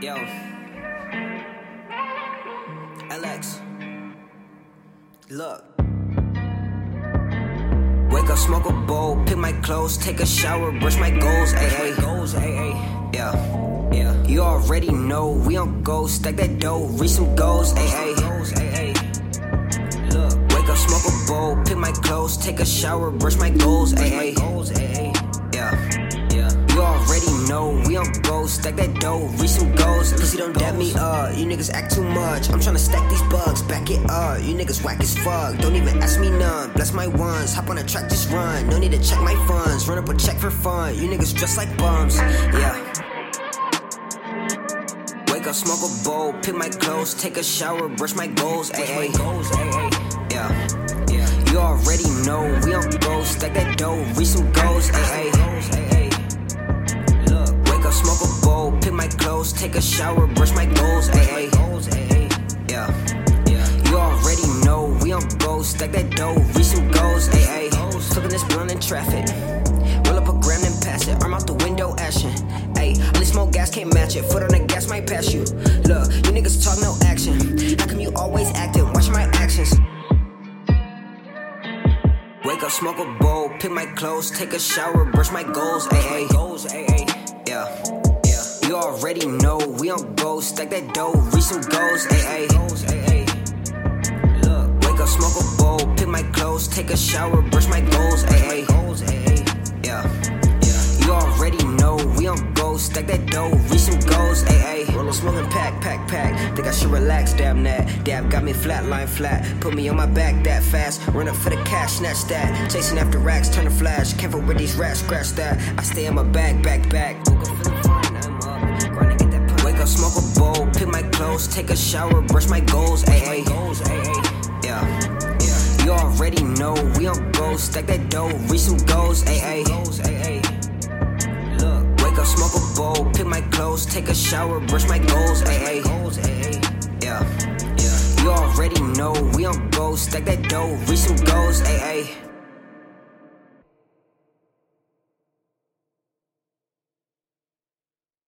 Yo. LX. Look. Wake up, smoke a bowl, pick my clothes, take a shower, brush my goals, ayy, goals, ayy, yeah, yeah. You already know we on go, stack that dough, reach some goals, ayy, goals, ayy. Look, wake up, smoke a bowl, pick my clothes, take a shower, brush my goals, ayy, goals, ayy, know we on go, stack that dough, reach some goals. Cause you don't dab me up, you niggas act too much. I'm tryna stack these bugs, back it up. You niggas whack as fuck, don't even ask me none. Bless my ones, hop on a track, just run. No need to check my funds, run up a check for fun. You niggas dress like bums, yeah. Wake up, smoke a bowl, pick my clothes, take a shower, brush my goals, ayy. Yeah, yeah. You already know we on go, stack that dough, reach some goals. Look, wake up, smoke a bowl, pick my clothes, take a shower, brush my goals, ayy. Yeah, yeah. You already know we on go, stack that dough, reach some goals, ayy. Flipping this blunt in traffic. Roll up a gram and pass it. Arm out the window, action. Ayy, only smoke gas can't match it. Foot on the gas might pass you. Look, you niggas talk no action. How come you always acting? Watch my actions. Wake up, smoke a bowl, pick my clothes, take a shower, brush my. Goals, ayy. Already know we on go, stack that dough, reach some goals. Goals, ayy. Look, wake up, smoke a bowl, pick my clothes, take a shower, brush my goals. Goals, ayy. Yeah. You already know we on go, stack that dough, reach some goals, ayy. Roll a smoking pack, pack, pack. Think I should relax, damn that. Dab got me flatline flat. Put me on my back that fast. Run up for the cash, snatch that. Chasing after racks, turn the flash. Careful with these rats, scratch that. I stay on my back, back, back. Take a shower, brush my goals, ayy. Goals. Yeah, yeah. You already know we on go, stack that dough, reach some goals, ayy. Goals. Look, wake up, smoke a bowl, pick my clothes, take a shower, brush my goals, ayy. Yeah, yeah. You already know we on go, stack that dough, reach some goals, ayy.